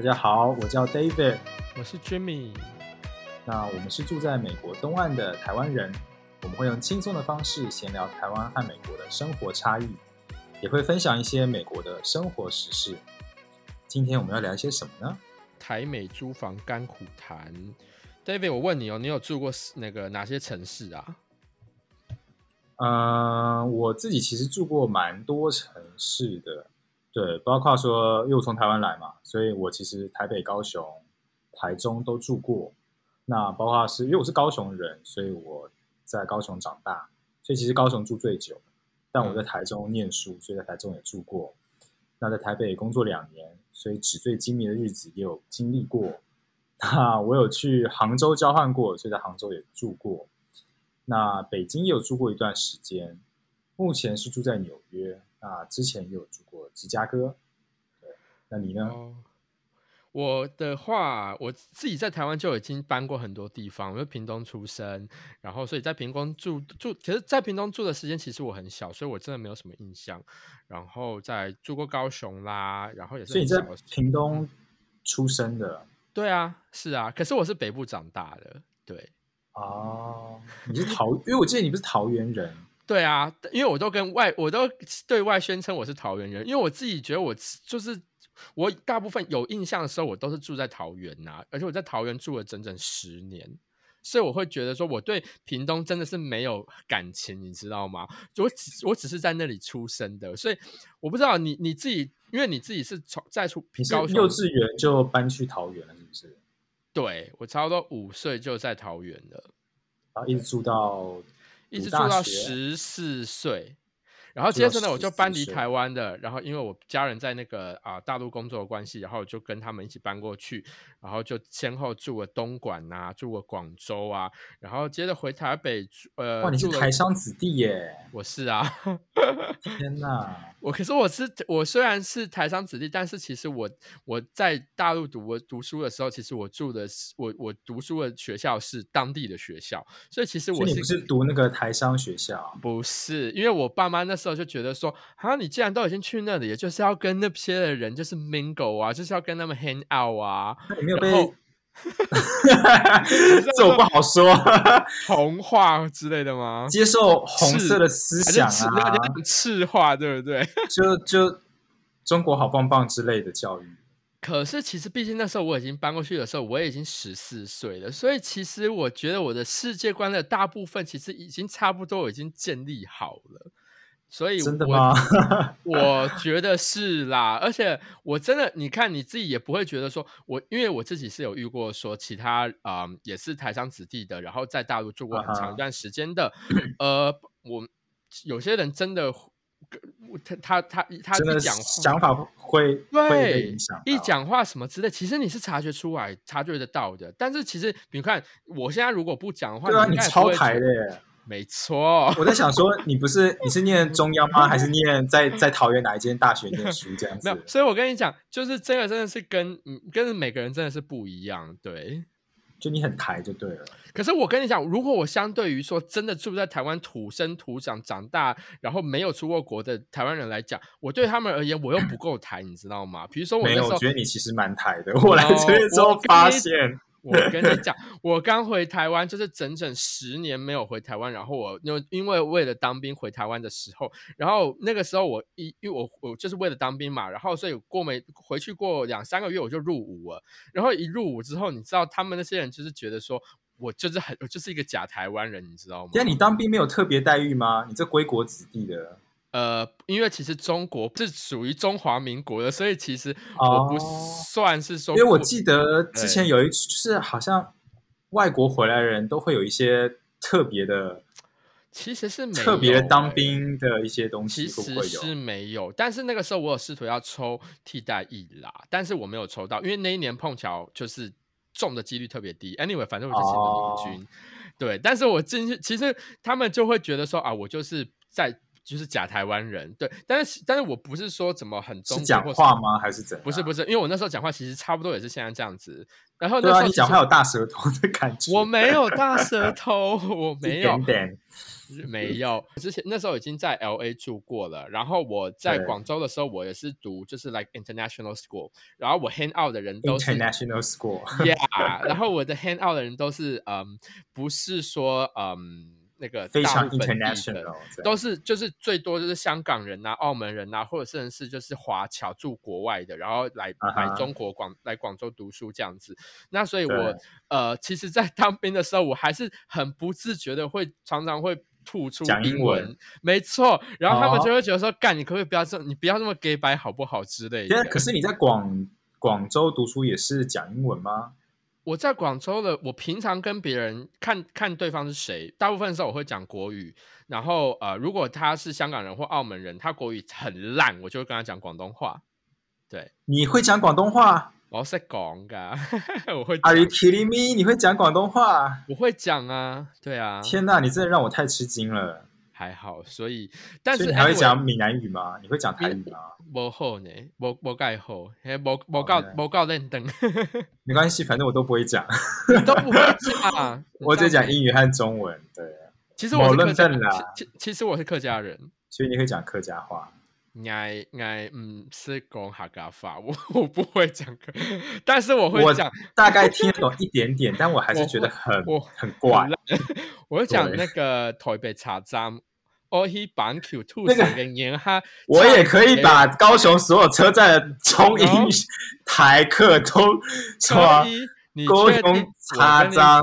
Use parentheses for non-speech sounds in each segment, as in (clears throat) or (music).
大家好，我叫 David，我是 Jimmy。那我们是住在美国东岸的台湾人，我们会用轻松的方式闲聊台湾和美国的生活差异，也会分享一些美国的生活时事。今天我们要聊一些什么呢？台美租房甘苦谈。David，我问你哦，你有住过那个哪些城市啊？嗯，我自己其实住过蛮多城市的，对，包括说，因为我从台湾来嘛，所以我其实台北、高雄、台中都住过。那包括是因为我是高雄人，所以我在高雄长大，所以其实高雄住最久。但我在台中念书，所以在台中也住过。那在台北工作两年，所以纸醉金迷的日子也有经历过。那我有去杭州交换过，所以在杭州也住过。那北京也有住过一段时间，目前是住在纽约。那之前也有住过芝加哥。对，那你呢？我的话，我自己在台湾就已经搬过很多地方。我是屏东出生，然后所以在屏东住住，其实，在屏东住的时间其实我很小，所以我真的没有什么印象。然后在住过高雄啦，然后也是。所以你在屏东出生的？(laughs) 对啊，是啊。可是我是北部长大的，对。哦，你是桃，因为我记得你不是桃园人。对啊，因为我都跟外，我都对外宣称我是桃园人，因为我自己觉得我就是我大部分有印象的时候，我都是住在桃园呐，而且我在桃园住了整整十年，所以我会觉得说我对屏东真的是没有感情，你知道吗？我只我只是在那里出生的，所以我不知道你你自己，因为你自己是从在出高幼稚园就搬去桃园了，是不是？对我差不多五岁就在桃园了，然后一直住到一直住到十四岁。然后接着呢，我就搬离台湾的。然后因为我家人在那个啊大陆工作的关系，然后就跟他们一起搬过去。然后就先后住了东莞啊，住了广州啊。然后接着回台北，呃，哇，你是台商子弟耶！我是啊，(laughs) 天哪！我可是我是我虽然是台商子弟，但是其实我我在大陆读我读书的时候，其实我住的是我我读书的学校是当地的学校，所以其实我是不是读那个台商学校？不是，因为我爸妈那时候就觉得说，好，你既然都已经去那里，也就是要跟那些的人就是 mingle 啊，就是要跟他们 hang out 啊。没有被，这我不好说，(laughs) 红化之类的吗？接受红色的思想啊，赤化对不对？(laughs) 就就中国好棒棒之类的教育。可是其实，毕竟那时候我已经搬过去的时候，我也已经十四岁了，所以其实我觉得我的世界观的大部分其实已经差不多已经建立好了。所以真的吗？我觉得是啦，而且我真的，你看你自己也不会觉得说，我因为我自己是有遇过说其他啊，也是台商子弟的，然后在大陆住过很长一段时间的，呃，我有些人真的，他他他他一讲话想法会会影响，一讲话什么之类，其实你是察觉出来、察觉得到的。但是其实你看，我现在如果不讲的话，对啊，你超台的。没错，我在想说，你不是你是念中央吗？还是念在在桃园哪一间大学念书这样子？(laughs) 没有，所以我跟你讲，就是这个真的是跟嗯跟每个人真的是不一样，对。就你很台就对了。可是我跟你讲，如果我相对于说真的住在台湾土生土长长大，然后没有出过国的台湾人来讲，我对他们而言我又不够台，你知道吗？比如说我没有，我觉得你其实蛮台的。我来这边之后发现。我跟你 (laughs) 讲，我刚回台湾，就是整整十年没有回台湾。然后我因因为为了当兵回台湾的时候，然后那个时候我一因为我我就是为了当兵嘛，然后所以过没回去过两三个月我就入伍了。然后一入伍之后，你知道他们那些人就是觉得说我就是很我就是一个假台湾人，你知道吗？那你当兵没有特别待遇吗？你这归国子弟的。呃，因为其实中国是属于中华民国的，所以其实我不算是说。因为我记得之前有一就是好像外国回来的人都会有一些特别的，其实是特别当兵的一些东西，其实是没有。但是那个时候我有试图要抽替代役啦，但是我没有抽到，因为那一年碰巧就是中的几率特别低。Anyway，反正我就进了陆军，对。但是我进去，其实他们就会觉得说啊，我就是在。就是假台湾人，对，但是但是我不是说怎么很中讲话吗？还是怎？不是不是，因为我那时候讲话其实差不多也是现在这样子，然后那对啊，时候其实你讲话有大舌头的感觉。我没有大舌头，我一没有点点。没有。之前那时候已经在 L A 住过了，然后我在对广州的时候，我也是读就是 like international school，然后我 hang out 的人都是 International School，Yeah，然后我的 hang out 的人都是嗯，不是说嗯那个非常 international，都是就是最多就是香港人啊、澳门人啊，或者甚至是就是华侨住国外的，然后来来中国广来广州读书这样子。那所以我对呃，其实，在当兵的时候，我还是很不自觉的会常常会。吐出讲英英文没错，然后他们哦就会觉得说：“干，你可不可以不要这，你不要这么 gay 白好不好之类的。”可是你在广广州读书也是讲英文吗？我在广州的，我平常跟别人看看对方是谁，大部分时候我会讲国语。然后呃，如果他是香港人或澳门人，他国语很烂，我就会跟他讲广东话。对，你会讲广东话我是讲噶，我 (laughs) 会？Are you kidding me？你会讲广东话？我会讲啊，对啊，天哪，你真的让我太吃惊了。还好。所以，但是你还会讲闽南语吗？你会讲台语吗？无好呢，无无介好，嘿，无无够 OK 无够认真，(laughs) 没关系，反正我都不会讲，你都不会讲，(laughs) 我只讲英语和中文。对，其实我认证啦其其其实我是客家人。所以你会讲客家话。爱爱嗯是讲客家话，我我不会讲客，但是我会我讲，大概听得懂一点点，但我还是觉得很我很怪 (laughs) 我会讲对那个台北茶站，个司跟盐哈，我也可以把高雄所有车站的中英哦台客都可说以，你高雄茶章，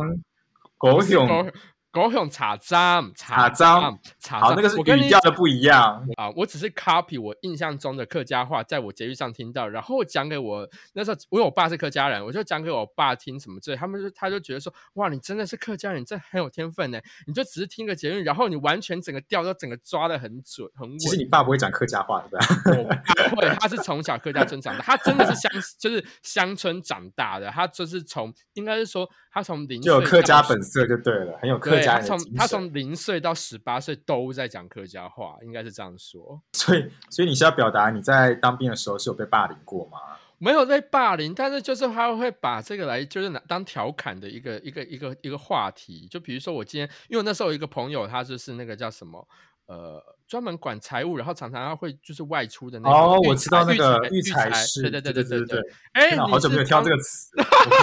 高不是雄高高雄茶站茶站章茶好，那个是语调的不一样。啊，我只是 copy 我印象中的客家话，在我捷运上听到，然后讲给我那时候，因为我爸是客家人，我就讲给我爸听什么之类，他们就他就觉得说，哇，你真的是客家人，你真的很有天分呢，你就只是听个捷运，然后你完全整个调都整个抓的很准很稳。其实你爸不会讲客家话的，对吧？我爸会，他是从小客家村长大，他真的是乡就是乡村长大的，他就是从应该是说他从零就有客家本色就对了，很有客对，他从他从神。零岁到十八岁都在讲客家话，应该是这样说。所以，所以你是要表达你在当兵的时候是有被霸凌过吗？没有被霸凌，但是就是他会把这个来就是拿当调侃的一个一个一个一个话题。就比如说我今天，因为我那时候有一个朋友，他就是那个叫什么呃，专门管财务，然后常常他会就是外出的那个哦，我知道那个育才师，对对对对对对对。哎，好久没有是听到这个词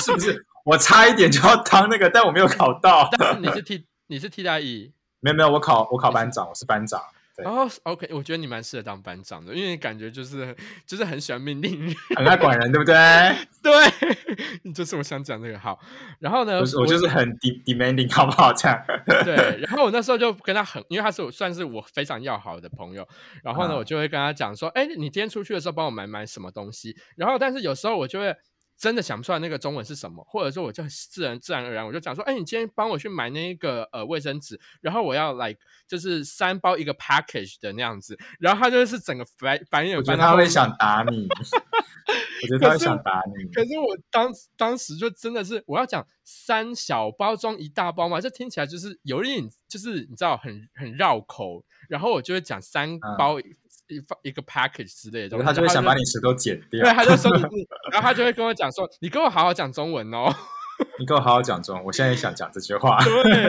是不是，我差一点就要当那个，但我没有考到。但是你是替你是替代役。没有没有，我考我考班长，我是班长。对哦、o k 我觉得你蛮适合当班长的，因为你感觉就是就是很喜欢命令人，很爱管人，对不对？(laughs) 对，(laughs) 就是我想讲这个好。然后呢，我我就是很 de demanding，好不好？这样。对，然后我那时候就跟他很，因为他是我算是我非常要好的朋友，然后呢，啊我就会跟他讲说，哎，你今天出去的时候帮我买买什么东西。然后，但是有时候我就会真的想不出来那个中文是什么，或者说我就自然自然而然我就讲说，哎，你今天帮我去买那个呃卫生纸，然后我要来就是三包一个 package 的那样子，然后他就是整个白白眼我觉得他会想打你，(laughs) 我觉得他会想打你。可是我当当时就真的是，我要讲三小包装一大包嘛，这听起来就是有一点，就是你知道很很绕口。然后我就会讲三包一、放一个 package 之类的他就会想把你你舌头剪掉。对，他就说你你，然后他就会跟我讲说，你跟我好好讲中文哦。(laughs) 你跟我好好讲中文，我现在也想讲这句话。对，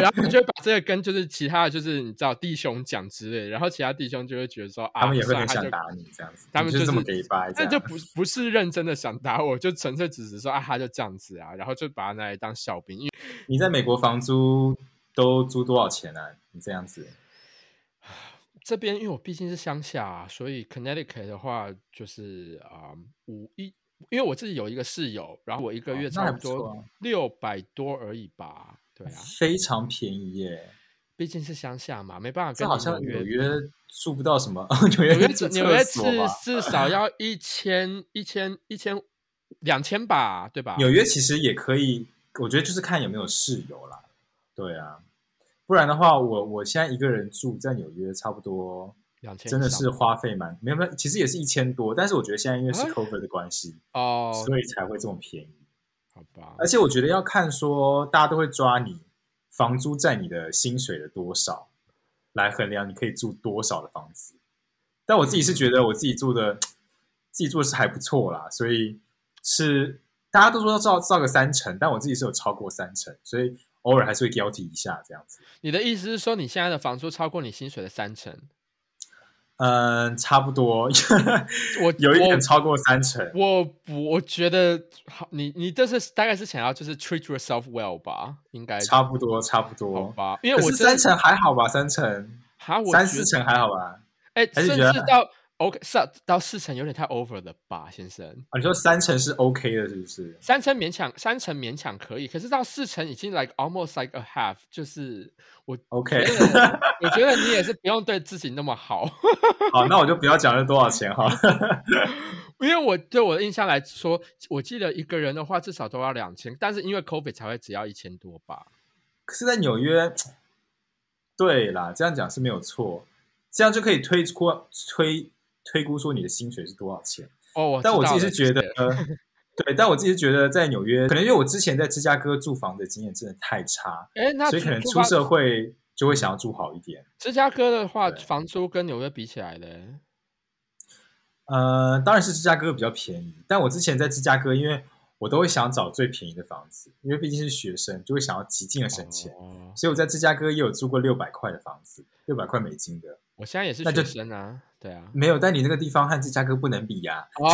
然后就会把这个跟就是其他的就是你知道弟兄讲之类，然后其他弟兄就会觉得说啊，他们也会很想打你这样子，他们就这么给掰，这样那就不不是认真的想打我，就纯粹只是说啊，他就这样子啊，然后就把他拿来当笑柄。因为你在美国房租都租多少钱啊？你这样子，这边因为我毕竟是乡下、啊，所以 Connecticut 的话就是啊五一，因为我自己有一个室友，然后我一个月差不多六百多而已吧。对啊，非常便宜耶。毕竟是乡下嘛，没办法跟这好像你纽纽约住不到什么，(laughs) 纽约纽约住纽约至？至少要 (laughs) 一千一千一千两千吧，对吧？纽约其实也可以，我觉得就是看有没有室友啦。对啊，不然的话，我我现在一个人住在纽约，差不多两千真的是花费蛮没有没有，其实也是一千多，但是我觉得现在因为是哎 cover 的关系，哦，所以才会这么便宜。好吧。而，且我觉得要看说，大家都会抓你房租占你的薪水的多少来衡量你可以住多少的房子。但我自己是觉得我自己住的自己住的是还不错啦，所以是大家都说要造造个三成，但我自己是有超过三成，所以偶尔还是会 guilty 一下这样子。你的意思是说，你现在的房租超过你薪水的三成？嗯，差不多，我 (laughs) 有一我点超过三成。我不我觉得好，你你这是大概是想要就是 treat yourself well 吧？应该差不多，差不好多。吧？因为我是三成还好吧？三成、哈，我三四成还好吧？哎，甚至到 OK 上到四成有点太 over 了吧，先生。啊，你说三成是 OK 的，是不是？三成勉强，三成勉强可以，可是到四成已经 like almost like a half，就是我 OK 我觉得你也是不用对自己那么好，(laughs) 好，那我就不要讲是多少钱哈。(laughs) 因为我对我的印象来说，我记得一个人的话至少都要两千，但是因为 COVID 才会只要一千多吧。可是，在纽约，对啦，这样讲是没有错，这样就可以推估推推估说你的薪水是多少钱。哦，我但我自己是觉得对，但我自己是觉得在纽约，可能因为我之前在芝加哥住房的经验真的太差，哎，那所以可能出社会就会想要住好一点。芝加哥的话，房租跟纽约比起来的？呃，当然是芝加哥比较便宜，但我之前在芝加哥，因为我都会想找最便宜的房子，因为毕竟是学生，就会想要极尽的省钱，哦所以我在芝加哥也有住过六百块的房子，六百块美金的。我现在也是学生啊，对啊。没有，但你那个地方和芝加哥不能比呀、哦，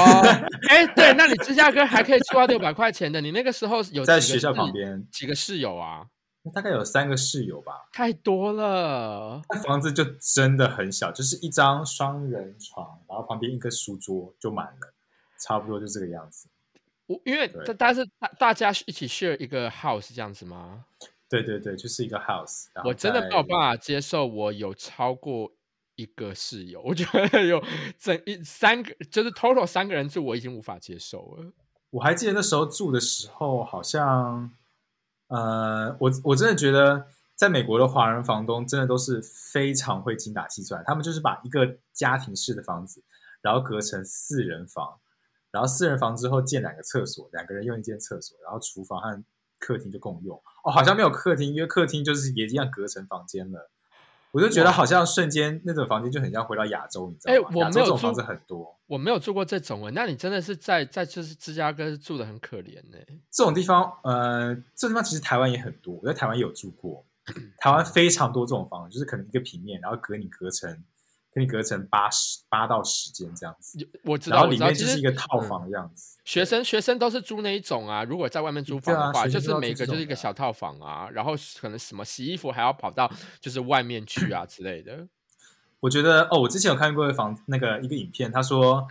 哎，对，那你芝加哥还可以住到六百块钱的，你那个时候有在学校旁边，几个室友啊？大概有三个室友吧。太多了。那房子就真的很小，就是一张双人床，然后旁边一个书桌就满了，差不多就这个样子。我因为对但但是大大家一起 share 一个 house 这样子吗？对对对，就是一个 house 我真的没有办法接受，我有超过一个室友，我觉得有整一三个，就是 total 三个人住，我已经无法接受了。我还记得那时候住的时候，好像，呃，我我真的觉得，在美国的华人房东真的都是非常会精打细算，他们就是把一个家庭式的房子，然后隔成四人房，然后四人房之后建两个厕所，两个人用一间厕所，然后厨房和客厅就共用。哦，好像没有客厅，因为客厅就是也一样隔成房间了。我就觉得好像瞬间那种房间就很像回到亚洲，你知道吗？哎我没有住这种房子很多。我没有住过这种诶，那你真的是在在就是芝加哥住的很可怜呢。这种地方，呃，这种地方其实台湾也很多，我在台湾也有住过。台湾非常多这种房子，就是可能一个平面，然后隔你隔成，隔成八十八到十间这样子，我知道，然后里面就是一个套嗯房的样子。学生学生都是租那一种啊，如果在外面租房的话，就是每个就是一个小套房啊，然后可能什么洗衣服还要跑到就是外面去啊之类的。(coughs) 我觉得哦，我之前有看过房那个一个影片，他说，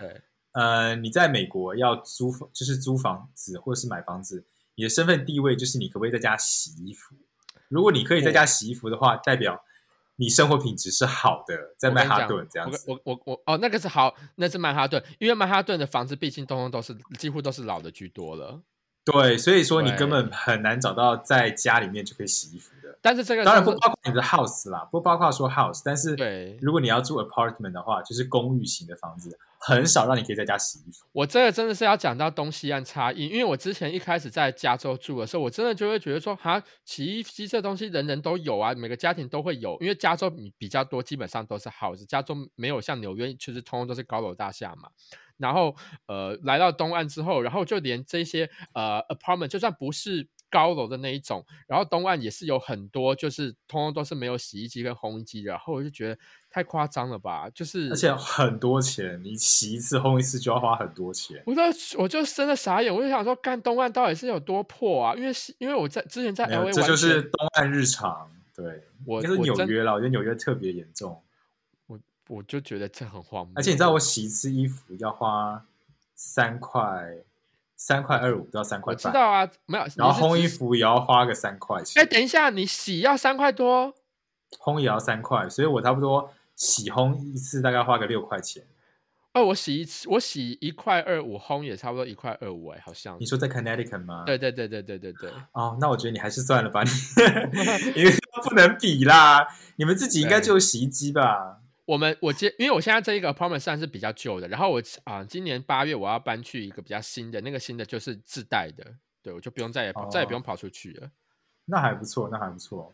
呃，你在美国要租房，就是租房子或者是买房子，你的身份地位就是你可不可以在家洗衣服。如果你可以在家洗衣服的话，代表你生活品质是好的，在曼哈顿这样子。我我我哦，那个是好，那是曼哈顿，因为曼哈顿的房子毕竟通通都是几乎都是老的居多了。对，所以说你根本很难找到在家里面就可以洗衣服的。但是这个当然不包括你的 house 啦，不包括说 house，但是对如果你要住 apartment 的话，就是公寓型的房子，很少让你可以在家洗衣服。我这个真的是要讲到东西岸差异，因为我之前一开始在加州住的时候，我真的就会觉得说，哈，洗衣机这东西人人都有啊，每个家庭都会有，因为加州比比较多，基本上都是 house，加州没有像纽约，就是通通都是高楼大厦嘛。然后呃，来到东岸之后，然后就连这些呃 apartment，就算不是高楼的那一种，然后东岸也是有很多，就是通通都是没有洗衣机跟烘衣机的，然后我就觉得太夸张了吧，就是而且很多钱，你洗一次烘一次就要花很多钱。我就我就真的傻眼，我就想说，干东岸到底是有多破啊？因为是因为我在之前在 L 有 A 这就是东岸日常。对，我应该是纽约啦，我觉得纽约特别严重。我我就觉得这很荒谬。而且你知道，我洗一次衣服要花三块，三块二五到三块我知，道啊，没有，然后烘衣。服也要花个三块钱。哎，等一下，你洗要三块多，烘也要三块，所以我差不多洗烘一次大概花个六块钱。哦，我洗一次，我洗一块二五，烘也差不多一块二五，哎，好像你。说在 Connecticut 吗？对对对对对对对，哦，那我觉得你还是算了吧，你 (laughs) 因为不能比啦。你们自己应该就有洗衣机吧？我们我接，因为我现在这一个 apartment 算是比较旧的，然后我啊、今年八月我要搬去一个比较新的，那个新的就是自带的，对我就不用再也跑、再也不用哦跑出去了。那还不错，那还不错。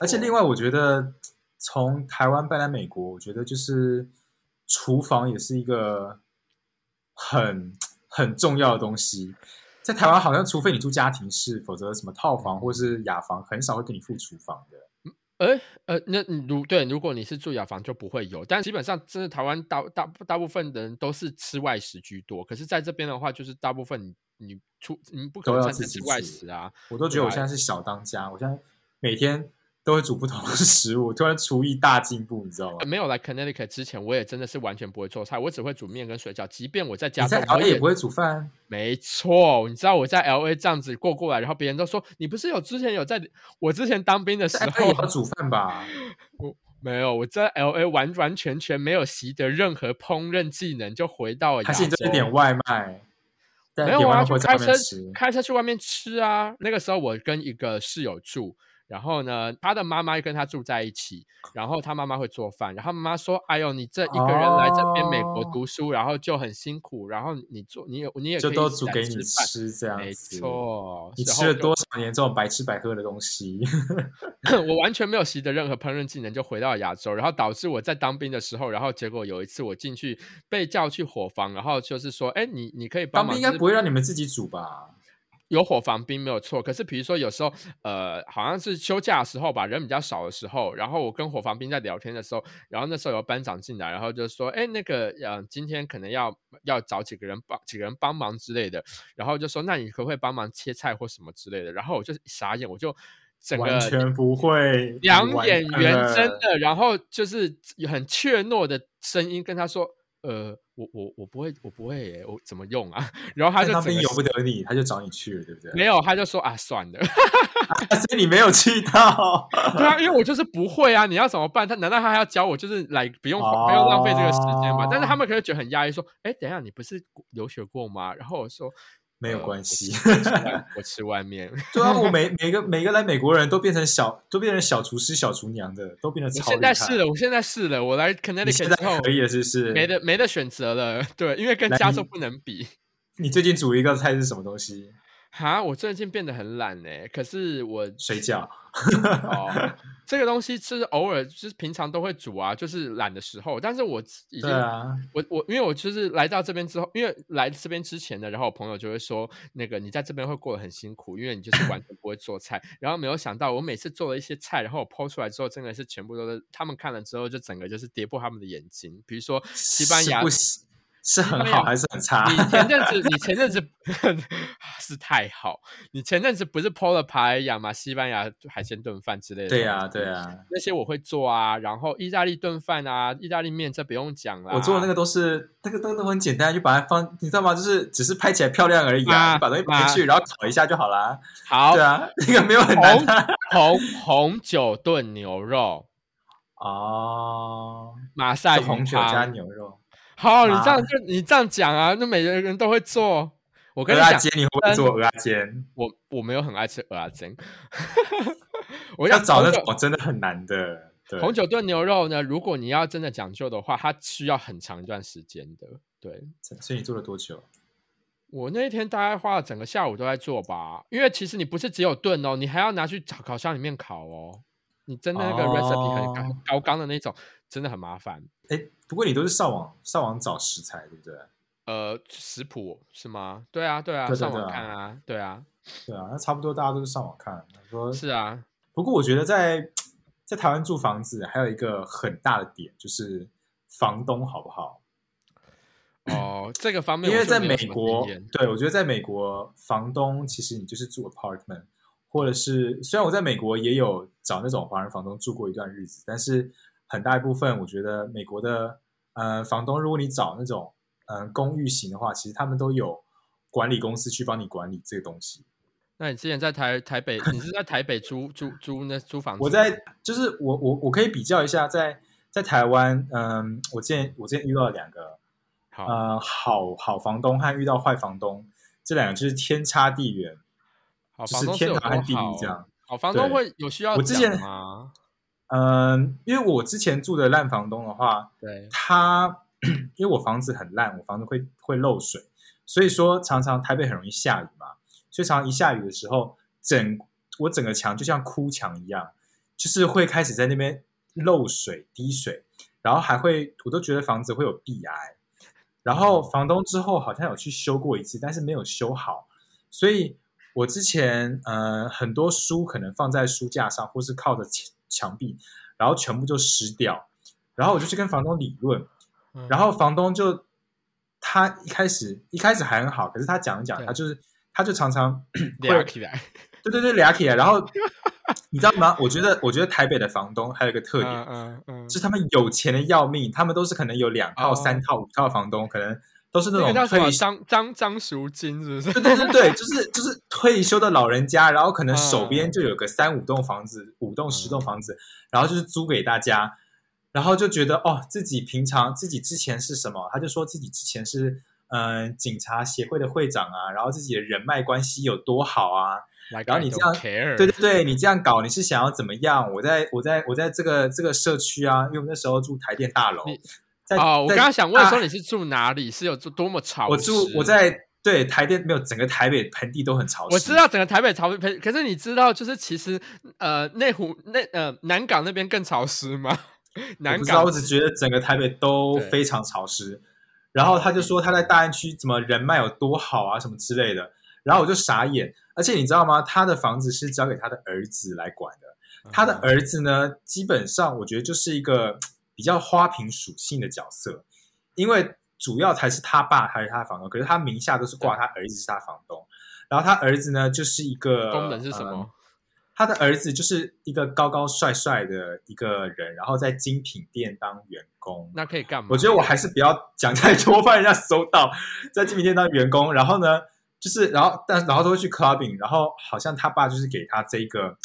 而且另外，我觉得从台湾搬来美国，我觉得就是厨房也是一个很很重要的东西。在台湾好像除非你住家庭式，否则什么套房或是雅房很少会给你付厨房的。哎呃，那如对，如果你是住雅房就不会有，但基本上真的台湾大大大部分的人都是吃外食居多。可是在这边的话，就是大部分你你出你不可能餐餐吃外食啊。我都觉得我现在是小当家，我现在每天。都会煮不同的 (laughs) 食物，突然厨艺大进步，你知道吗？没有来 Connecticut 之前，我也真的是完全不会做菜，我只会煮面跟水饺。即便我在家，在 L A 也不会煮饭。没错，你知道我在 L A 这样子过过来，然后别人都说你不是有之前有在我之前当兵的时候要煮饭吧？(laughs) 我没有，我在 L A 完完全全没有习得任何烹饪技能，就回到还是这点外卖？没有啊，就开车开车去外面吃啊。那个时候我跟一个室友住。然后呢，他的妈妈跟他住在一起，然后他妈妈会做饭，然后妈妈说：“哎呦，你这一个人来这边美国读书，然后就很辛苦，然后你做，你有你也就都煮给你吃这样子，没错。你吃了多少年这种白吃白喝的东西？(laughs) 我完全没有习得任何烹饪技能，就回到亚洲，然后导致我在当兵的时候，然后结果有一次我进去被叫去伙房，然后就是说：哎，你你可以帮忙。当兵应该不会让你们自己煮吧？”有伙房兵没有错，可是比如说有时候，呃，好像是休假的时候吧，人比较少的时候，然后我跟伙房兵在聊天的时候，然后那时候有班长进来，然后就说，哎，那个，呃，今天可能要要找几个人帮几个人帮忙之类的，然后就说，那你可不可以帮忙切菜或什么之类的？然后我就傻眼，我就整个完全不会，两眼圆睁的，然后就是很怯懦的声音跟他说。呃，我我我不会，我不会耶，我怎么用啊？(laughs) 然后他就那边由不得你，他就找你去了，对不对？没有，他就说啊，算了，(laughs) 所以你没有去到。(laughs) 对啊，因为我就是不会啊，你要怎么办？他难道他还要教我？就是来不用不用浪费这个时间吗？但是他们可能觉得很压抑，说，哎，等一下，你不是留学过吗？然后我说。没有关系，(laughs) 我吃外面。对啊，我每 (laughs) 每个每个来美国人都变成小，都变成小厨师、小厨娘的，都变得超现在是了，我现在是了，我来 Connecticut 之后可以了，是不是？没得没得选择了，对，因为跟加州不能比。(laughs) 你最近煮一个菜是什么东西？哈，我最近变得很懒呢。可是我睡觉。哦，(laughs) 这个东西是偶尔，就是平常都会煮啊，就是懒的时候。但是我已经，我我因为我就是来到这边之后，因为来这边之前呢，然后我朋友就会说，那个你在这边会过得很辛苦，因为你就是完全不会做菜。然后没有想到，我每次做了一些菜，然后我剖出来之后，真的是全部都是他们看了之后，就整个就是跌破他们的眼睛。比如说西班牙。是很好还是很差？你前阵子，你前阵子 (laughs) 是太好。你前阵子不是 PO 了牌亚嘛？西班牙海鲜炖饭之类的。对呀，对呀，那些我会做啊。然后意大利炖饭啊，意大利面这不用讲了。我做的那个都是那个都都很简单，就把它放，你知道吗？就是只是拍起来漂亮而已啊。你把东西摆去，然后烤一下就好了。好，(laughs) 对啊，那个没有很难。红红酒炖牛肉哦，马赛红酒加牛肉。好，你这样就你这样讲啊，那每个人都会做。我跟你讲，煎你会不会做鹅啊煎？我我没有很爱吃鹅啊煎。(laughs) 我要找那种真的很难的。红酒炖牛肉呢？如果你要真的讲究的话，它需要很长一段时间的。对，所以你做了多久？我那一天大概花了整个下午都在做吧。因为其实你不是只有炖哦，你还要拿去烤烤箱里面烤哦。你真的那个 recipe 很高高刚的那种，真的很麻烦。哎，不过你都是上网上网找食材，对不对？呃，食谱是吗？对啊，对啊，上网看啊，对啊，(laughs) 对啊，那差不多大家都是上网看。说是啊，不过我觉得在在台湾住房子还有一个很大的点就是房东好不好？哦，这个方面，因为在美国，对我觉得在美国房东其实你就是住 apartment。或者是，虽然我在美国也有找那种华人房东住过一段日子，但是很大一部分，我觉得美国的呃房东，如果你找那种嗯公寓型的话，其实他们都有管理公司去帮你管理这个东西。那你之前在台台北，你是在台北租租租那租房子？我在，就是我我我可以比较一下，在在台湾，嗯，我之前我之前遇到了两个，好呃，好好房东和遇到坏房东，这两个就是天差地远。就是天堂和地狱这样。好房东会有需要我之前吗？嗯，因为我之前住的烂房东的话，对，他 (clears throat) 因为我房子很烂，我房子会会漏水，所以说常常台北很容易下雨嘛，所以常常一下雨的时候，整我整个墙就像哭墙一样，就是会开始在那边漏水滴水，然后还会我都觉得房子会有壁癌，然后房东之后好像有去修过一次，但是没有修好。所以我之前呃很多书可能放在书架上，或是靠着墙墙壁，然后全部就湿掉，然后我就去跟房东理论，嗯然后房东就他一开始一开始还很好，可是他讲一讲，他就是他就常常 (clears throat) 聊起来，对对对俩起来，然后 (laughs) 你知道吗？我觉得我觉得台北的房东还有一个特点，嗯嗯嗯，就是他们有钱的要命，他们都是可能有两套、哦三套、五套房东，可能都是那种退休。张张张赎金是不是？对对对对，就是就是退休的老人家，然后可能手边嗯就有个三五栋房子、五栋十栋房子，然后就是租给大家，然后就觉得哦，自己平常自己之前是什么，他就说自己之前是嗯、呃警察协会的会长啊，然后自己的人脉关系有多好啊，然后你这样对对对，你这样搞，你是想要怎么样？我在我在我在这个这个社区啊，因为我那时候住台电大楼哦，我刚刚想问说你是住哪里？是有住多么潮湿？我住我在对台电没有整个台北盆地都很潮湿，我知道整个台北潮湿，可可是你知道就是其实呃内湖那呃南港那边更潮湿吗？我南不知道，港我只觉得整个台北都非常潮湿。然后他就说他在大安区怎么人脉有多好啊，什么之类的。然后我就傻眼，而且你知道吗？他的房子是交给他的儿子来管的。他的儿子呢，基本上我觉得就是一个比较花瓶属性的角色，因为主要才是他爸还是他的房东，可是他名下都是挂他儿子是他房东。然后他儿子呢，就是一个功能是什呃么？他的儿子就是一个高高帅帅的一个人，然后在精品店当员工。那可以干嘛？我觉得我还是不要讲太多，(laughs) 怕人家搜到在精品店当员工。然后呢，就是然后但然后都会去 clubbing，然后好像他爸就是给他这个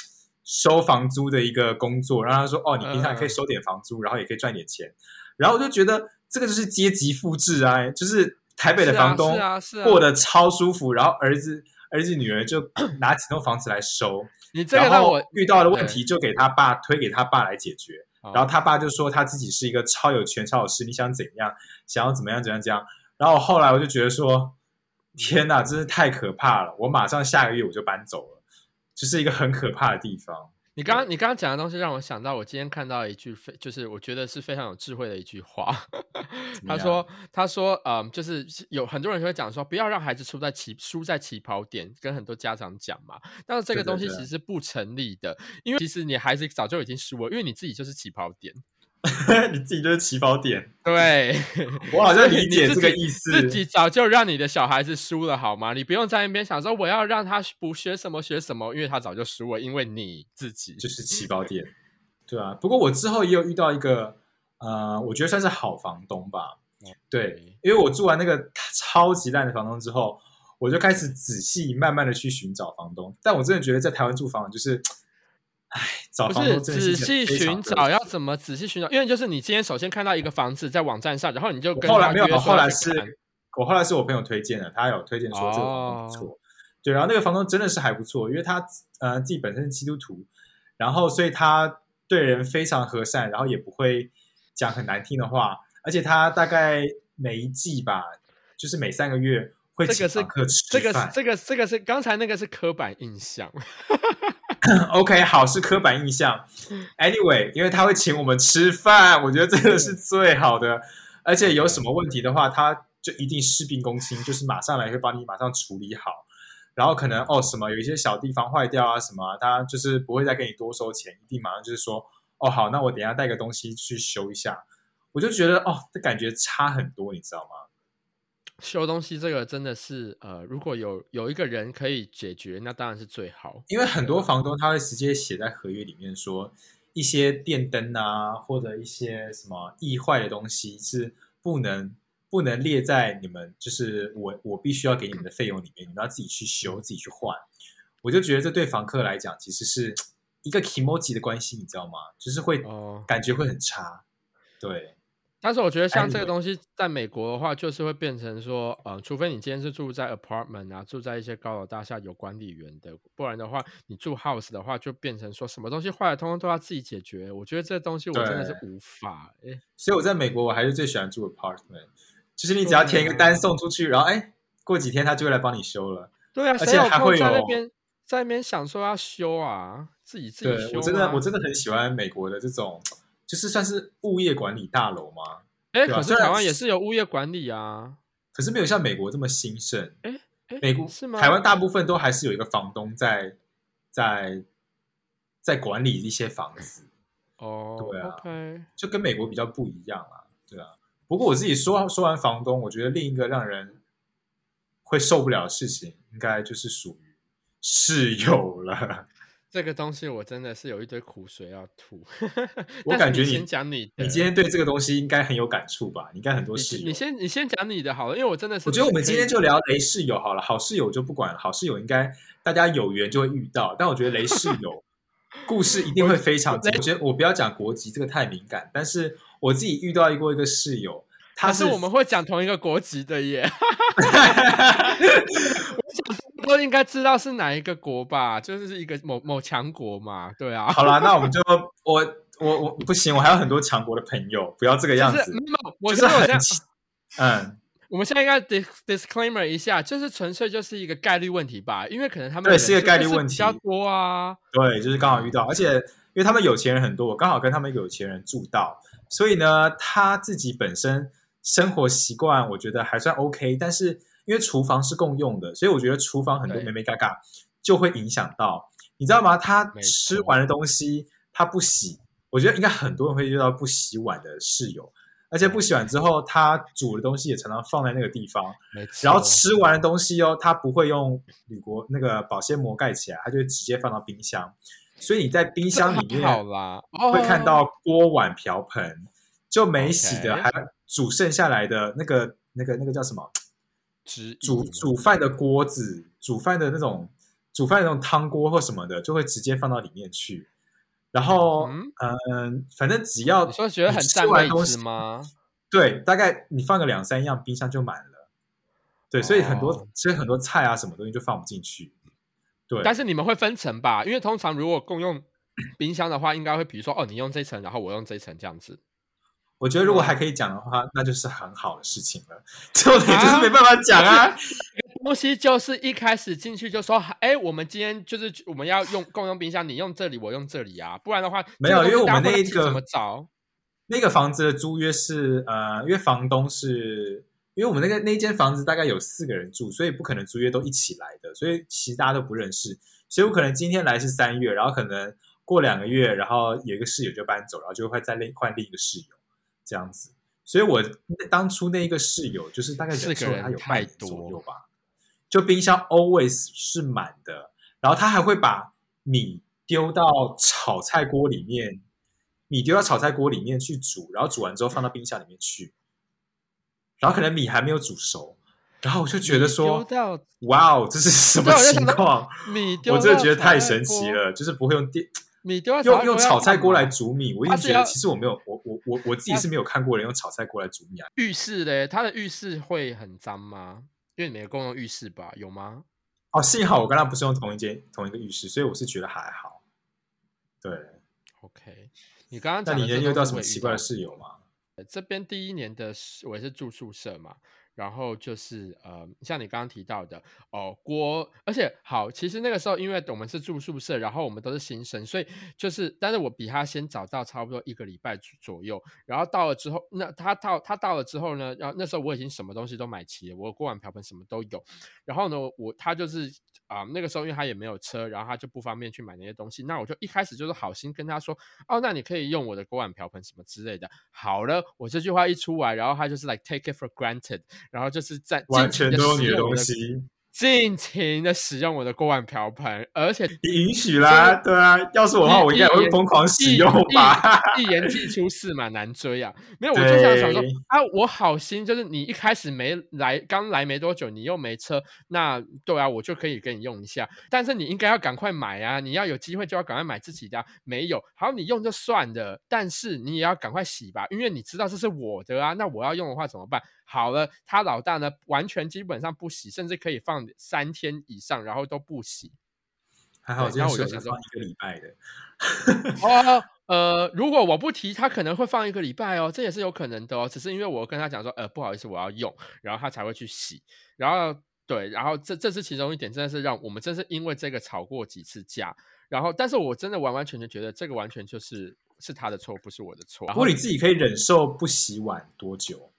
收房租的一个工作，然后他说哦，你平常也可以收点房租，然后也可以赚点钱。然后我就觉得这个就是阶级复制啊，就是台北的房东过得超舒服，然后儿子儿子女儿就 (coughs) 拿几栋房子来收。你这个然后让我遇到的问题就给他爸推给他爸来解决，哦然后他爸就说他自己是一个超有权超有势，你想怎样，想要怎么样怎样怎样。然后后来我就觉得说，天哪，真是太可怕了！我马上下个月我就搬走了，就是一个很可怕的地方。你刚刚你刚刚讲的东西让我想到，我今天看到一句非，就是我觉得是非常有智慧的一句话。他说：“他说，嗯，就是有很多人会讲说，不要让孩子输在起输在起跑点，跟很多家长讲嘛。但是这个东西其实是不成立的，因为其实你孩子早就已经输了，因为你自己就是起跑点。(laughs) 你自己就是起跑点，对，(laughs) 我好像理解这个意思。自己早就让你的小孩子输了，好吗？你不用在那边想说我要让他不学什么学什么，因为他早就输了，因为你自己就是起跑点，对啊。不过我之后也有遇到一个，呃，我觉得算是好房东吧。对，因为我住完那个超级烂的房东之后，我就开始仔细慢慢的去寻找房东。但我真的觉得在台湾住房就是，唉，找不是仔细寻找，要怎么仔细寻找？因为就是你今天首先看到一个房子在网站上，然后你就跟后来没有，后来是我后来是我朋友推荐的，他有推荐说这个房东不错。哦对，然后那个房东真的是还不错，因为他呃自己本身是基督徒，然后所以他对人非常和善，然后也不会讲很难听的话，而且他大概每一季吧，就是每三个月会这个是请客吃这个是。这个这个是刚才那个是刻板印象，OK，好，是刻板印象。Anyway，因为他会请我们吃饭，我觉得这个是最好的。而且有什么问题的话，他就一定事必躬亲，就是马上来会帮你马上处理好。然后可能哦什么有一些小地方坏掉啊什么啊，他就是不会再给你多收钱，一定马上就是说哦好，那我等一下带个东西去修一下。我就觉得哦，这感觉差很多，你知道吗？修东西这个真的是呃，如果有有一个人可以解决，那当然是最好。因为很多房东他会直接写在合约里面说，一些电灯啊或者一些什么易坏的东西是不能不能列在你们就是我我必须要给你们的费用里面，你们要自己去修自己去换。我就觉得这对房客来讲其实是一个 emoji 的关系，你知道吗？就是会哦感觉会很差。对，但是我觉得像这个东西，在美国的话，就是会变成说，呃，除非你今天是住在 apartment 啊，住在一些高楼大厦有管理员的，不然的话，你住 house 的话，就变成说什么东西坏了，通通都要自己解决。我觉得这东西我真的是无法，诶所以我在美国我还是最喜欢住 apartment，就是你只要填一个单送出去，然后哎过几天他就会来帮你修了。对啊，而且还会有在那边在那边想说要修啊，自己自己修、我真的我真的很喜欢美国的这种，就是算是物业管理大楼吗，哎，可是台湾也是有物业管理啊。可是没有像美国这么兴盛。哎，美国是吗？台湾大部分都还是有一个房东在在在管理一些房子，(clears throat) 哦，对啊就跟美国比较不一样啊，对啊。不过我自己说说完房东，我觉得另一个让人会受不了的事情，应该就是属于室友了。这个东西我真的是有一堆苦水要吐。我感觉你讲你，你今天对这个东西应该很有感触吧？你应该很多你室友。你先你先讲你的好了，因为我真的是我觉得我们今天就聊雷室友好了，好室友就不管了，好室友应该大家有缘就会遇到，但我觉得雷室友 (laughs) 故事一定会非常精。我觉得我不要讲国籍，这个太敏感，但是我自己遇到过一个室友，他可是我们会讲同一个国籍的耶，(laughs) (laughs) 都应该知道是哪一个国吧？就是一个某某强国嘛，对啊。好啦，那我们就我我我不行，我还有很多强国的朋友，不要这个样子就是，没有，我就是很觉得我现在 (laughs) 嗯，我们现在应该 dis disclaimer 一下，就是纯粹就是一个概率问题吧，因为可能他们人对是一个概率问就是比较多啊。对，就是刚好遇到，而且因为他们有钱人很多，我刚好跟他们有钱人住到，所以呢，他自己本身生活习惯我觉得还算 OK，但是因为厨房是共用的，所以我觉得厨房很多对美美嘎嘎就会影响到，你知道吗？他吃完的东西他不洗，我觉得应该很多人会遇到不洗碗的室友。而且不洗碗之后，他煮的东西也常常放在那个地方，然后吃完的东西哦，他不会用铝箔那个保鲜膜盖起来，他就会直接放到冰箱。所以你在冰箱里面会看到锅碗瓢盆，就没洗的还煮剩下来的那个那个那个叫什么？之煮煮饭的锅子，煮饭的那种煮饭的那种汤锅或什么的，就会直接放到里面去。然后，嗯嗯、反正只要你说觉得很占位置吗？对，大概你放个两三样，冰箱就满了。对，所以很多、哦所以很多菜啊，什么东西就放不进去。对，但是你们会分层吧？因为通常如果共用 (coughs) 冰箱的话，应该会比如说哦，你用这层，然后我用这一层这样子。我觉得如果还可以讲的话，那就是很好的事情了。(laughs) 重点就是没办法讲啊。东西就是一开始进去就说，哎，我们今天就是我们要用共用冰箱，你用这里，我用这里啊，不然的话没有因为我们那一个怎么找？那个房子的租约是呃，因为房东是，因为我们那个那间房子大概有四个人住，所以不可能租约都一起来的，所以其实大家都不认识，所以我可能今天来是三月，然后可能过两个月，然后有一个室友就搬走，然后就会再另换另一个室友这样子。所以我当初那一个室友就是大概忍受了他有半年左右吧，就冰箱 always 是满的，然后他还会把米丢到炒菜锅里面，米丢到炒菜锅里面去煮，然后煮完之后放到冰箱里面去，然后可能米还没有煮熟，然后我就觉得丢说，哇哦，这是什么情况？米丢，我真的觉得太神奇，了，就是不会用电米用用炒炒菜锅来煮。煮米，我一直觉得其实我没有，我我我我自己是没有看过人用炒菜锅来煮米啊。浴室嘞，它的浴室会很脏吗？因为你们有共用浴室吧？有吗？哦，幸好我跟他不是用同一间同一个浴室，所以我是觉得还好。对，OK，你刚刚那你讲的这有遇到什么奇怪的室友吗？这边第一年的是我也是住宿舍嘛，然后就是呃，像你刚刚提到的哦，锅，而且好，其实那个时候因为我们是住宿舍，然后我们都是新生，所以就是，但是我比他先找到差不多一个礼拜左右，然后到了之后，那他到他到了之后呢，然后那时候我已经什么东西都买齐了，我锅碗瓢盆什么都有，然后呢，我他就是啊、那个时候因为他也没有车，然后他就不方便去买那些东西，那我就一开始就是好心跟他说，哦，那你可以用我的锅碗瓢盆什么之类的。好了，我这句话一出来，然后他就是 like take it for granted，然后就是在完全都是你的东西，尽情的使用我的锅碗瓢盆，而且你允许啦，对啊。要是我的话，我应该也会疯狂使用吧。一言既出驷马难追啊！没有，我就想想说啊，我好心，就是你一开始没来，刚来没多久，你又没车，那对啊，我就可以给你用一下。但是你应该要赶快买啊！你要有机会就要赶快买自己的、啊，没有好你用就算了，但是你也要赶快洗吧，因为你知道这是我的啊，那我要用的话怎么办？好了，他老大呢，完全基本上不洗，甚至可以放三天以上，然后都不洗。还好，对这件事然后我就想说一个礼拜的。哦，(laughs) 呃，如果我不提，他可能会放一个礼拜哦，这也是有可能的哦。只是因为我跟他讲说，呃，不好意思，我要用，然后他才会去洗。然后对，然后这这是其中一点，真的是让我们真是因为这个吵过几次架。然后，但是我真的完完全全觉得这个完全就是是他的错，不是我的错。然后不过你自己可以忍受不洗碗多久？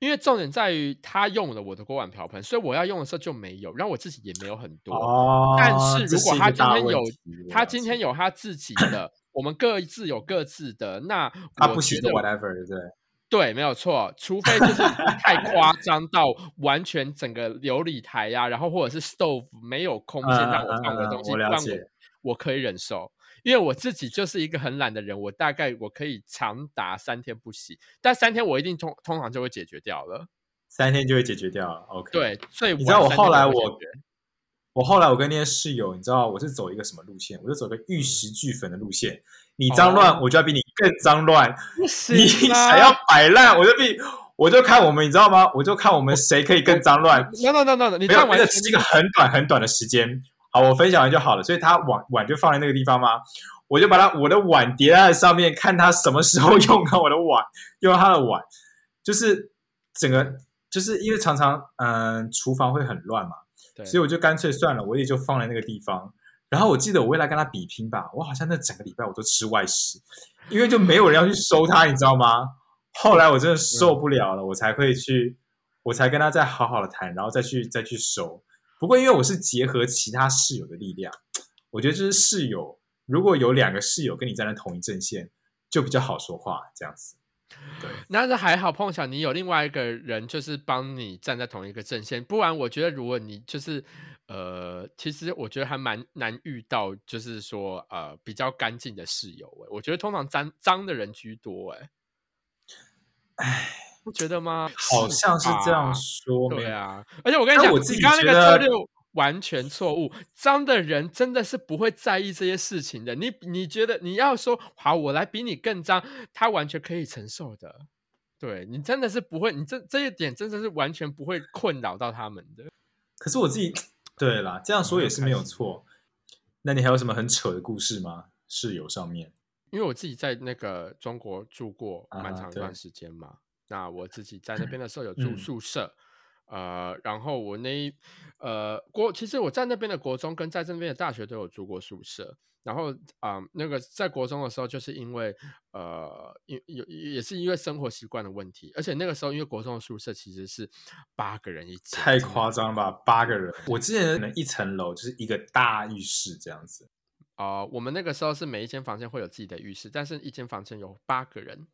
因为重点在于他用了我的锅碗瓢盆，所以我要用的时候就没有，然后我自己也没有很多。哦，但是如果他今天有他今天有他自己的，我们各自有各自的，那 (coughs) 我他不得 whatever，对不对？(coughs) 对，没有错，除非就是太夸张到完全整个琉璃台呀、然后或者是 stove 没有空间让我放我的东西，让我我可以忍受。因为我自己就是一个很懒的人，我大概我可以长达三天不洗，但三天我一定通通常就会解决掉了。三天就会解决掉了。OK，，对，所以你知道我后来我我后来我跟那些室友，你知道我是走一个什么路线？我就走个玉石俱焚的路线。你脏乱，哦我就要比你更脏乱；你想要摆烂，我就比我就看我们，你知道吗？我就看我们谁可以更脏乱。no no no no，no，你没有，这是一个很短很短的时间。好，我分享完就好了。所以他碗碗就放在那个地方吗？我就把它我的碗叠在上面，看他什么时候 (laughs) 用到我的碗，用到他的碗，就是整个就是因为常常嗯、厨房会很乱嘛，对所以我就干脆算了，我也就放在那个地方。然后我记得我为了跟他比拼吧，我好像那整个礼拜我都吃外食，因为就没有人要去收他，你知道吗？后来我真的受不了了，我才会去，我才跟他再好好的谈，然后再去再去收。不过因为我是结合其他室友的力量，我觉得就是室友如果有两个室友跟你站在同一阵线，就比较好说话，这样子。对，那是还好，碰巧你有另外一个人，就是帮你站在同一个阵线。不然，我觉得如果你就是呃，其实我觉得还蛮难遇到，就是说呃比较干净的室友、欸。我觉得通常脏脏的人居多、欸，唉，不觉得吗？好像是这样说，对啊，而且我跟你讲，我自己你刚刚那个策略完全错误。脏的人真的是不会在意这些事情的。你你觉得你要说好，我来比你更脏，他完全可以承受的。对你真的是不会，你这这一点真的是完全不会困扰到他们的。可是我自己，对啦，这样说也是没有错。那你还有什么很扯的故事吗？室友上面？因为我自己在那个中国住过啊蛮长一段时间嘛，那我自己在那边的时候有住嗯宿舍，呃，然后我那一呃国，其实我在那边的国中跟在这边的大学都有住过宿舍，然后啊、呃那个在国中的时候，就是因为呃，因有也是因为生活习惯的问题，而且那个时候因为国中的宿舍其实是八个人一间，太夸张了吧，八个人。我之前可能一层楼就是一个大浴室这样子。啊、我们那个时候是每一间房间会有自己的浴室，但是一间房间有八个人。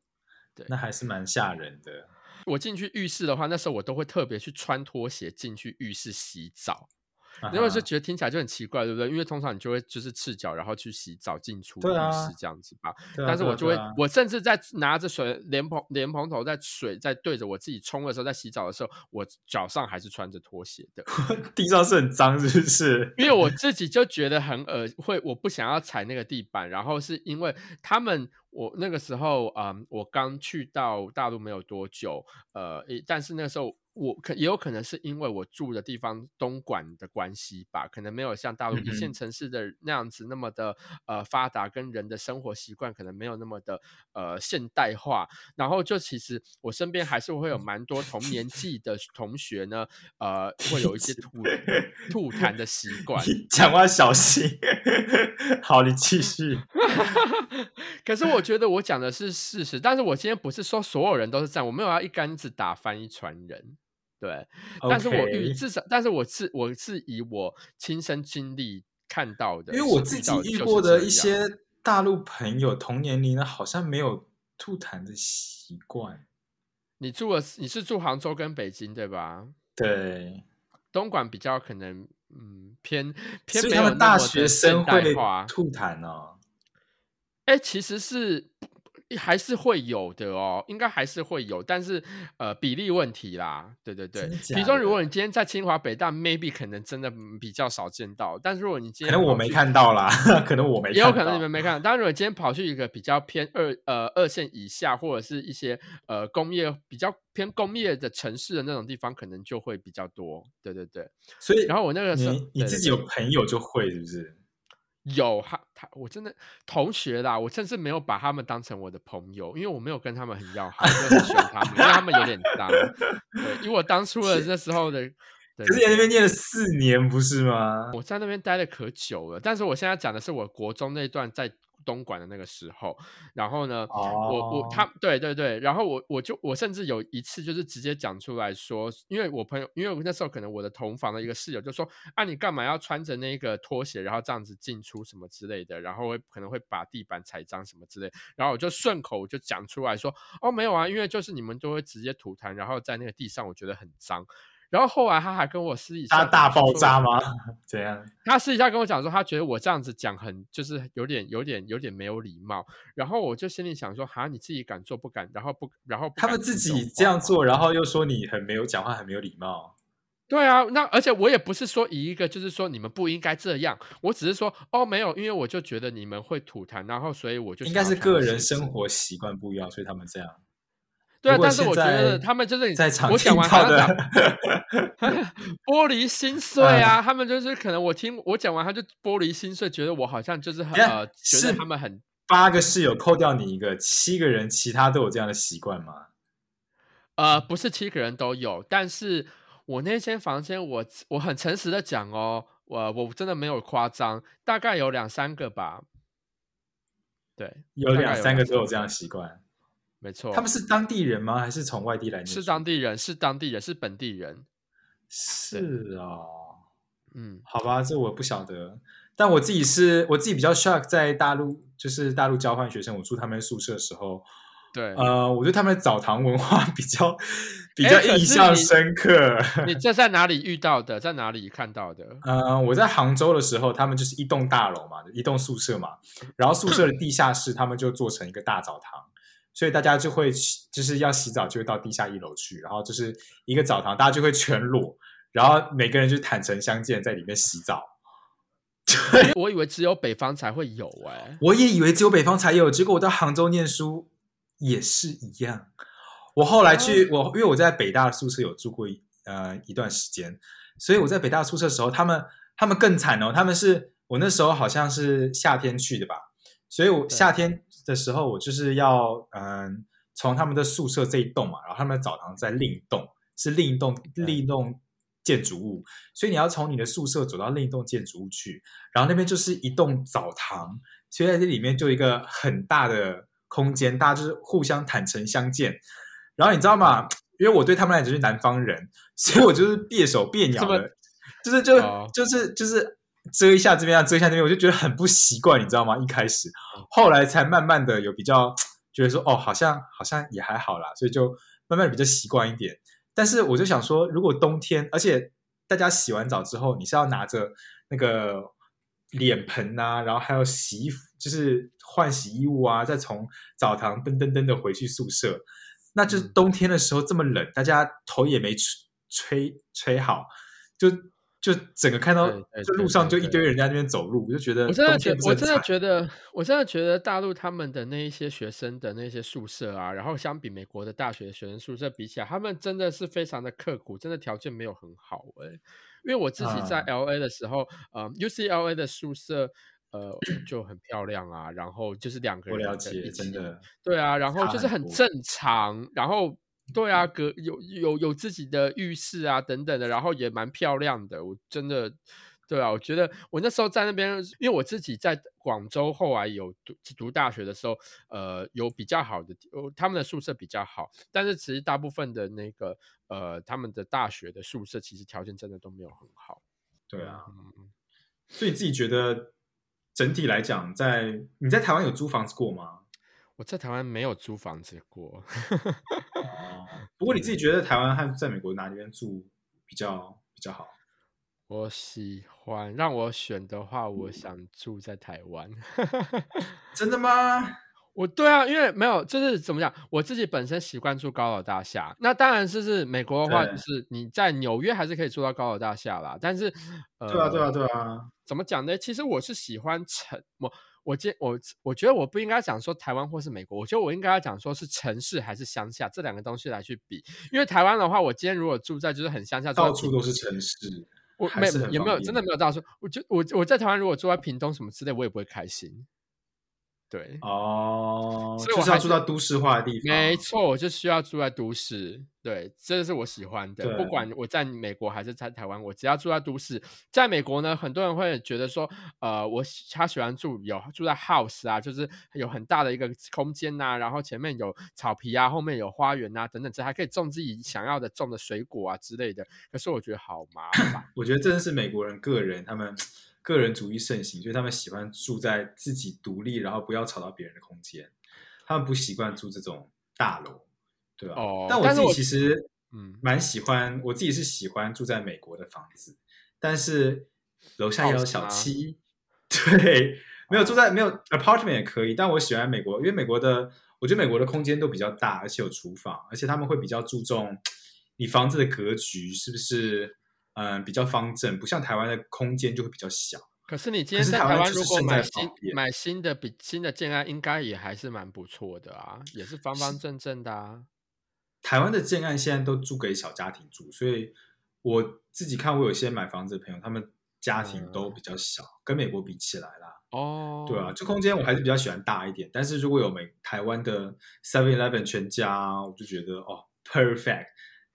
那还是蛮吓人的。我进去浴室的话，那时候我都会特别去穿拖鞋进去浴室洗澡，啊因为是哈觉得听起来就很奇怪，对不对？因为通常你就会就是赤脚然后去洗澡进出浴室这样子吧。啊但是我就会，我甚至在拿着水莲蓬莲蓬头在水在对着我自己冲的时候，在洗澡的时候，我脚上还是穿着拖鞋的，(laughs) 地上是很脏，是不是？因为我自 (laughs) 己就觉得很恶会我不想要踩那个地板，然后是因为他们我那个时候嗯，我刚去到大陆没有多久，呃，诶但是那个时候。我可也有可能是因为我住的地方东莞的关系吧，可能没有像大陆一线城市的那样子那么的呃发达，跟人的生活习惯可能没有那么的呃现代化。然后就其实我身边还是会有蛮多同年纪的同学呢，呃，会有一些 (laughs) 吐吐痰的习惯。(laughs) 讲话小心。(laughs) 好，你继续。可是我觉得我讲的是事实，但是我今天不是说所有人都是这样，我没有要一竿子打翻一船人，对。但是我遇至少，但是我是我是以我亲身经历看到的，因为我自己遇过的一些大陆朋友，同年龄的，好像没有吐痰的习惯。你住了，你是住杭州跟北京对吧？对，东莞比较可能，嗯，偏偏没有大学生现代会化。吐痰哦。哎，其实是还是会有的哦，应该还是会有，但是呃比例问题啦，对对对。真的比如说，如果你今天在清华、北大，maybe 可能真的嗯比较少见到，但是如果你今天 (laughs) 可能我没看到啦，可能我没。也有可能你们没看到。当然，如果你今天跑去一个比较偏二呃二线以下，或者是一些呃工业比较偏工业的城市的那种地方，可能就会比较多。对对对。所以，然后我那个时候你自己有朋友就会是不是？有他他我真的同学啦，我甚至没有把他们当成我的朋友，因为我没有跟他们很要好，我就很喜欢他们，因为他们有点脏。对，以我当初的那时候的，对可是你在那边念了四年，不是吗？我在那边待了可久了，但是我现在讲的是我国中那段在东莞的那个时候，然后呢，哦，我我他对对对，然后我我就我甚至有一次就是直接讲出来说，因为我朋友，因为我那时候可能我的同房的一个室友就说啊，你干嘛要穿着那个拖鞋，然后这样子进出什么之类的，然后会可能会把地板踩脏什么之类，然后我就顺口就讲出来说，哦没有啊，因为就是你们都会直接吐痰，然后在那个地上，我觉得很脏。然后后来他还跟我私底下他大爆炸吗？(laughs) 怎样？他私底下跟我讲说，他觉得我这样子讲很就是有点有点有点没有礼貌。然后我就心里想说，哈，你自己敢做不敢，然后不然后他们自己这样做，然后又说你很没有讲话，很没有礼貌。对啊，那而且我也不是说以一个就是说你们不应该这样，我只是说哦没有，因为我就觉得你们会吐痰，然后所以我就应该是个人生活习惯不一样，所以他们这样。对啊，但是我觉得他们就是在场我讲完还要讲玻璃心 (laughs) 碎啊，他们就是可能我听我讲完他就玻璃心碎，觉得我好像就是很觉得是他们很八个室友扣掉你一个，七个人其他都有这样的习惯吗？呃，不是七个人都有，但是我那间房间我我很诚实的讲哦，我我真的没有夸张，大概有两三个吧。对，有两三个都有这三样的习惯。没错，他们是当地人吗？还是从外地来念是？当地人，是当地人，是本地人。是啊、嗯，好吧，这我不晓得。但我自己是我自己比较 shock，在大陆就是大陆交换学生，我住他们宿舍的时候，对，呃，我对他们的澡堂文化 (laughs) 比较比哎较印象深刻。你这在哪里遇到的？在哪里看到的？呃，我在杭州的时候，他们就是一栋大楼嘛，一栋宿舍嘛，然后宿舍的地下室他们就做成一个大澡堂，所以大家就会去就是要洗澡就会到地下一楼去，然后就是一个澡堂，大家就会全裸，然后每个人就坦诚相见在里面洗澡。(laughs) 对我以为只有北方才会有哎、我也以为只有北方才有，结果我到杭州念书也是一样。我后来去，我因为我在北大宿舍有住过一呃一段时间，所以我在北大宿舍的时候，他们他们更惨哦，他们是我那时候好像是夏天去的吧，所以我夏天的时候我就是要嗯从他们的宿舍这一栋嘛，然后他们的澡堂在另一栋，是另一栋另一栋建筑物，所以你要从你的宿舍走到另一栋建筑物去，然后那边就是一栋澡堂，所以在这里面就有一个很大的空间，大家就是互相坦诚相见。然后你知道吗？因为我对他们来讲就是南方人，所以我就是蹩手蹩脚的，就是就、哦就是就是遮一下这边啊，遮一下那边，我就觉得很不习惯，你知道吗？一开始，后来才慢慢的有比较觉得说，哦，好像好像也还好啦，所以就慢慢的比较习惯一点。但是我就想说，如果冬天，而且大家洗完澡之后，你是要拿着那个脸盆啊，然后还有洗衣服，就是换洗衣物啊，再从澡堂噔噔噔的回去宿舍。那就是嗯冬天的时候这么冷，大家头也没吹吹吹好，就就整个看到就路上就一堆人在那边走路，我就觉得我真的觉我真的觉得，我真的觉得大陆他们的那一些学生的那些宿舍啊，然后相比美国的大学学生宿舍比起来，他们真的是非常的刻苦，真的条件没有很好诶、因为我自己在啊。L A 的时候，呃，UCLA 的宿舍。呃，就很漂亮啊，然后就是两个人的了解，一起真的对啊，然后就是很正常，然后对啊，隔有有有自己的浴室啊等等的，然后也蛮漂亮的。我真的对啊，我觉得我那时候在那边，因为我自己在广州后来有读读大学的时候，呃，有比较好的，呃他们的宿舍比较好，但是其实大部分的那个呃他们的大学的宿舍其实条件真的都没有很好。对啊。嗯，所以你自己觉得整体来讲，在你在台湾有租房子过吗？我在台湾没有租房子过。哦，(laughs) 不过你自己觉得台湾和在美国哪里边住比较比较好？我喜欢让我选的话，我想住在台湾。(laughs) 真的吗？我对啊，因为没有，就是怎么讲，我自己本身习惯住高楼大厦。那当然，就是美国的话，就是你在纽约还是可以住到高楼大厦啦。但是，呃，对啊，对啊，对啊。怎么讲呢？其实我是喜欢城，我我今我我觉得我不应该讲说台湾或是美国，我觉得我应该要讲说是城市还是乡下这两个东西来去比。因为台湾的话，我今天如果住在就是很乡下，到处都是城市，我没还是很方也没有真的没有到处，我就我我在台湾如果住在屏东什么之类，我也不会开心。对，哦，所以我还是就是要住在都市化的地方。没错，我就需要住在都市，对，这是我喜欢的。不管我在美国还是在台湾，我只要住在都市。在美国呢，很多人会觉得说，呃，我喜他喜欢住有住在 house 啊，就是有很大的一个空间呐、然后前面有草皮啊，后面有花园啊，等等，这还可以种自己想要的种的水果啊之类的。可是我觉得好麻烦。我觉得真的是美国人个人，他们个人主义盛行，所以他们喜欢住在自己独立，然后不要吵到别人的空间。他们不习惯住这种大楼，对吧、哦但我自己其实嗯。蛮喜欢，我自己是喜欢住在美国的房子，但是楼下也有小吗七，对，没有住在没有 apartment 也可以，但我喜欢美国，因为美国的我觉得美国的空间都比较大，而且有厨房，而且他们会比较注重你房子的格局是不是嗯比较方正，不像台湾的空间就会比较小。可是你今天在台湾，如果买新买新的比新的建案，应该也还是蛮不错的啊，也是方方正正的啊。台湾的建案现在都租给小家庭住，所以我自己看，我有些买房子的朋友，他们家庭都比较小，跟美国比起来啦。哦，对啊，这空间我还是比较喜欢大一点。但是如果有美台湾的 Seven Eleven 全家，我就觉得哦 perfect，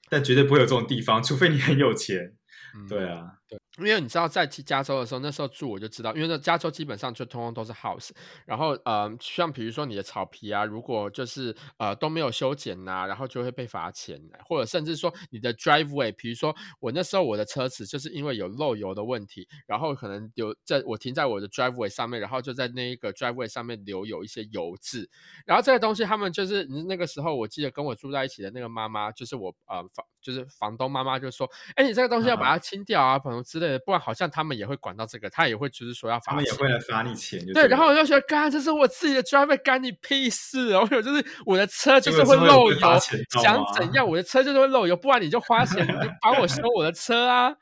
但绝对不会有这种地方，除非你很有钱。嗯对啊，因为你知道，在加州的时候，那时候住我就知道，因为那加州基本上就通通都是 house，然后呃，像比如说你的草皮啊，如果就是呃都没有修剪呐、然后就会被罚钱，或者甚至说你的 driveway，比如说我那时候我的车子就是因为有漏油的问题，然后可能有在我停在我的 driveway 上面，然后就在那一个 driveway 上面留有一些油渍，然后这个东西他们就是你那个时候我记得跟我住在一起的那个妈妈，就是我呃房就是房东妈妈就说，哎，你这个东西要把它清掉啊，朋友之类的，不然好像他们也会管到这个，他也会就是说要罚钱。他们也会来罚你钱就对，然后我就觉得，干，这是我自己的 driver，干你屁事哦！我就是我的车就是会漏油想怎样，我的车就是会漏油，不然你就花钱，你就 (laughs) 帮我修我的车啊。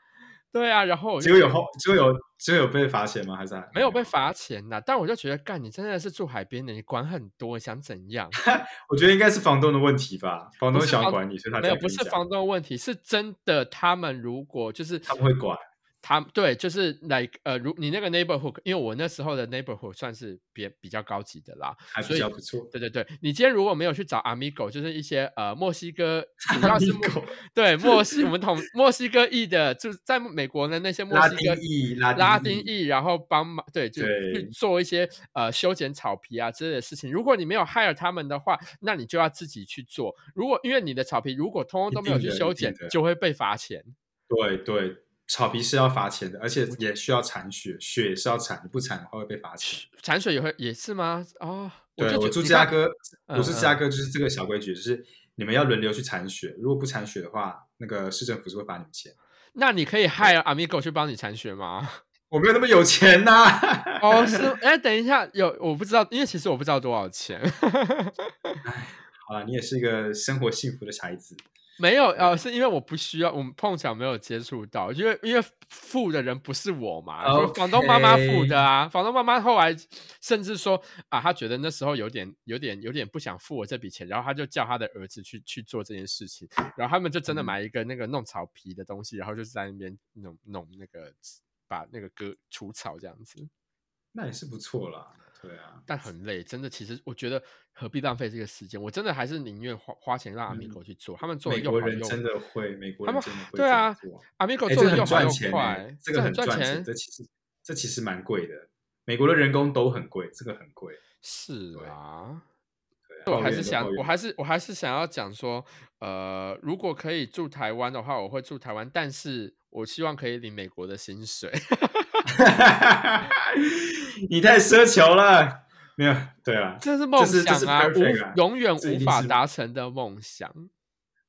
对啊，然后我就有后，有结果有被罚钱吗？还是没有被？罚钱呐、但我就觉得，干，你真的是住海边的，你管很多，想怎样？(laughs) 我觉得应该是房东的问题吧，房东想管你，所以他没有，不是房东的问题，是真的。他们如果就是他们会管。他对，就是 like 呃，如你那个 neighborhood，因为我那时候的 neighborhood 算是比比较高级的啦，还比较不错。对对对，你今天如果没有去找 Amigo，就是一些呃墨西哥，(laughs) 主要是对墨西我们统墨西哥裔的，就在美国的那些墨西哥裔，拉拉丁丁裔，然后帮忙对，就去做一些呃修剪草皮啊之类的事情。如果你没有 hire 他们的话，那你就要自己去做。如果因为你的草皮如果通通都没有去修剪就会被罚钱。对对，草皮是要罚钱的，而且也需要铲雪，雪也是要铲，你不铲的话会被罚钱。(laughs) 铲雪也会也是吗？哦，对，我住芝加哥，嗯我是芝加哥就是这个小规矩，就是你们要轮流去铲雪，如果不铲雪的话，那个市政府是会罚你们钱。那你可以 hire Amigo 去帮你铲雪吗？(laughs) 我没有那么有钱呐、哦，是，哎，等一下，有我不知道，因为其实我不知道多少钱，好了，你也是一个生活幸福的孩子。没有，呃，是因为我不需要，我们碰巧没有接触到，因为因为付的人不是我嘛，就是房东妈妈付的啊，房东妈妈后来甚至说啊，她觉得那时候有点有点有点不想付我这笔钱，然后她就叫她的儿子去去做这件事情，然后他们就真的嗯。买一个那个弄草皮的东西，然后就是在那边弄弄那个把那个割除草这样子。那也是不错啦，对啊，但很累，真的。其实我觉得何必浪费这个时间？我真的还是宁愿花花钱让阿米狗去做，他们做的又好又人真的会，美国人真的会对啊阿米狗哎，做的又赚又钱这个很赚钱。这其实这其实蛮贵的，美国的人工都很贵，这个很贵。是啊，对我还是想，我还是我还是想要讲说，呃，如果可以住台湾的话，我会住台湾，但是我希望可以领美国的薪水。(laughs) 你太奢求了，没有，对啊，这是梦想啊，啊无永远无法达成的梦想。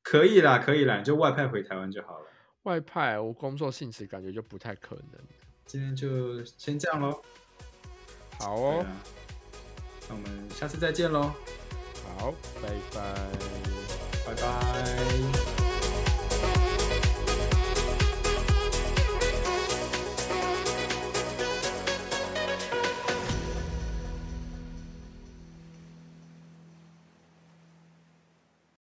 可以啦，可以啦，你就外派回台湾就好了。外派，我工作性质感觉就不太可能。今天就先这样喽，好哦，啊，那我们下次再见喽，好，拜拜。拜拜。